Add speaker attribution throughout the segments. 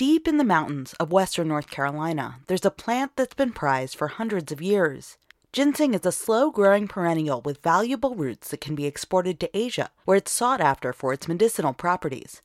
Speaker 1: Deep in the mountains of western North Carolina, there's a plant that's been prized for hundreds of years. Ginseng is a slow growing perennial with valuable roots that can be exported to Asia, where it's sought after for its medicinal properties.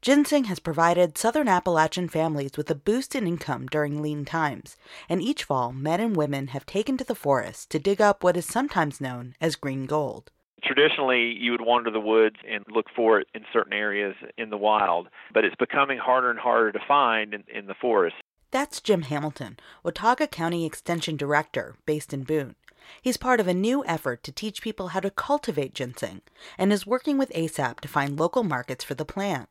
Speaker 1: Ginseng has provided southern Appalachian families with a boost in income during lean times, and each fall, men and women have taken to the forest to dig up what is sometimes known as green gold.
Speaker 2: Traditionally, you would wander the woods and look for it in certain areas in the wild, but it's becoming harder and harder to find in, in the forest.
Speaker 1: That's Jim Hamilton, Watauga County Extension Director, based in Boone. He's part of a new effort to teach people how to cultivate ginseng and is working with ASAP to find local markets for the plant.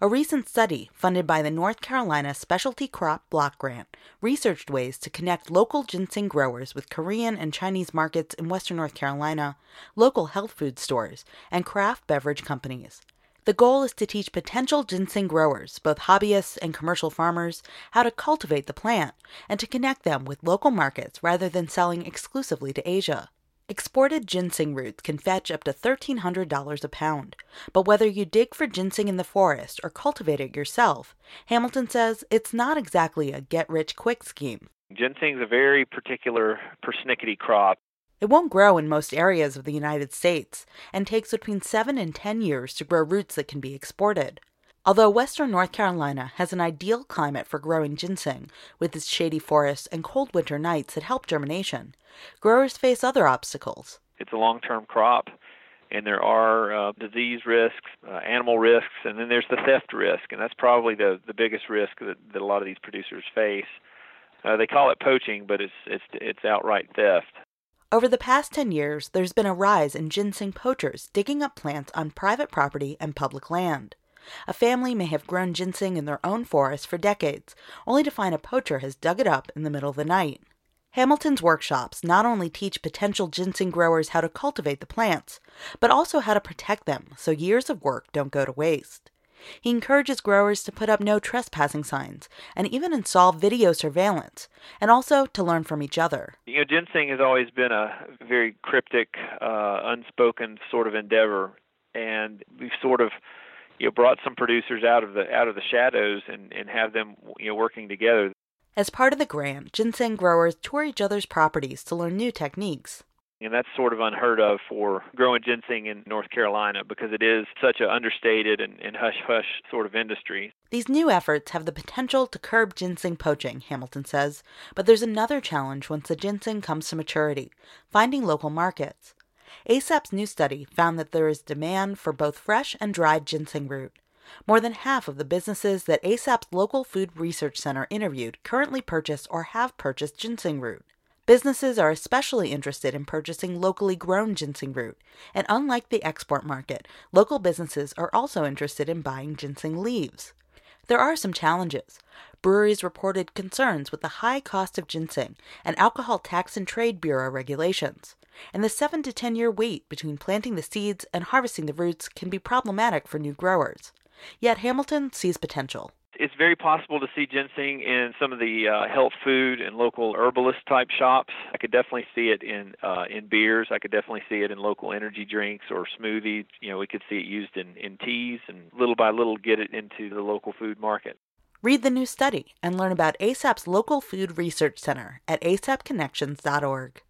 Speaker 1: A recent study, funded by the North Carolina Specialty Crop Block Grant, researched ways to connect local ginseng growers with Korean and Chinese markets in western North Carolina, local health food stores, and craft beverage companies. The goal is to teach potential ginseng growers, both hobbyists and commercial farmers, how to cultivate the plant and to connect them with local markets rather than selling exclusively to Asia. Exported ginseng roots can fetch up to $1,300 a pound, but whether you dig for ginseng in the forest or cultivate it yourself, Hamilton says it's not exactly a get rich quick scheme.
Speaker 2: Ginseng is a very particular persnickety crop.
Speaker 1: It won't grow in most areas of the United States and takes between 7 and 10 years to grow roots that can be exported. Although western North Carolina has an ideal climate for growing ginseng, with its shady forests and cold winter nights that help germination, growers face other obstacles.
Speaker 2: It's a long term crop, and there are uh, disease risks, uh, animal risks, and then there's the theft risk, and that's probably the, the biggest risk that, that a lot of these producers face. Uh, they call it poaching, but it's, it's, it's outright theft.
Speaker 1: Over the past 10 years, there's been a rise in ginseng poachers digging up plants on private property and public land. A family may have grown ginseng in their own forest for decades, only to find a poacher has dug it up in the middle of the night. Hamilton's workshops not only teach potential ginseng growers how to cultivate the plants, but also how to protect them so years of work don't go to waste. He encourages growers to put up no trespassing signs and even install video surveillance, and also to learn from each other.
Speaker 2: You know, ginseng has always been a very cryptic, uh, unspoken sort of endeavor, and we've sort of you know brought some producers out of the out of the shadows and and have them you know working together.
Speaker 1: As part of the grant, ginseng growers tour each other's properties to learn new techniques.
Speaker 2: And that's sort of unheard of for growing ginseng in North Carolina because it is such an understated and, and hush hush sort of industry.
Speaker 1: These new efforts have the potential to curb ginseng poaching, Hamilton says, but there's another challenge once the ginseng comes to maturity finding local markets. ASAP's new study found that there is demand for both fresh and dried ginseng root. More than half of the businesses that ASAP's local food research center interviewed currently purchase or have purchased ginseng root. Businesses are especially interested in purchasing locally grown ginseng root, and unlike the export market, local businesses are also interested in buying ginseng leaves. There are some challenges. Breweries reported concerns with the high cost of ginseng and Alcohol Tax and Trade Bureau regulations and the 7 to 10 year wait between planting the seeds and harvesting the roots can be problematic for new growers. Yet Hamilton sees potential.
Speaker 2: It's very possible to see ginseng in some of the uh, health food and local herbalist type shops. I could definitely see it in uh, in beers. I could definitely see it in local energy drinks or smoothies. You know, we could see it used in, in teas and little by little get it into the local food market.
Speaker 1: Read the new study and learn about ASAP's local food research center at asapconnections.org.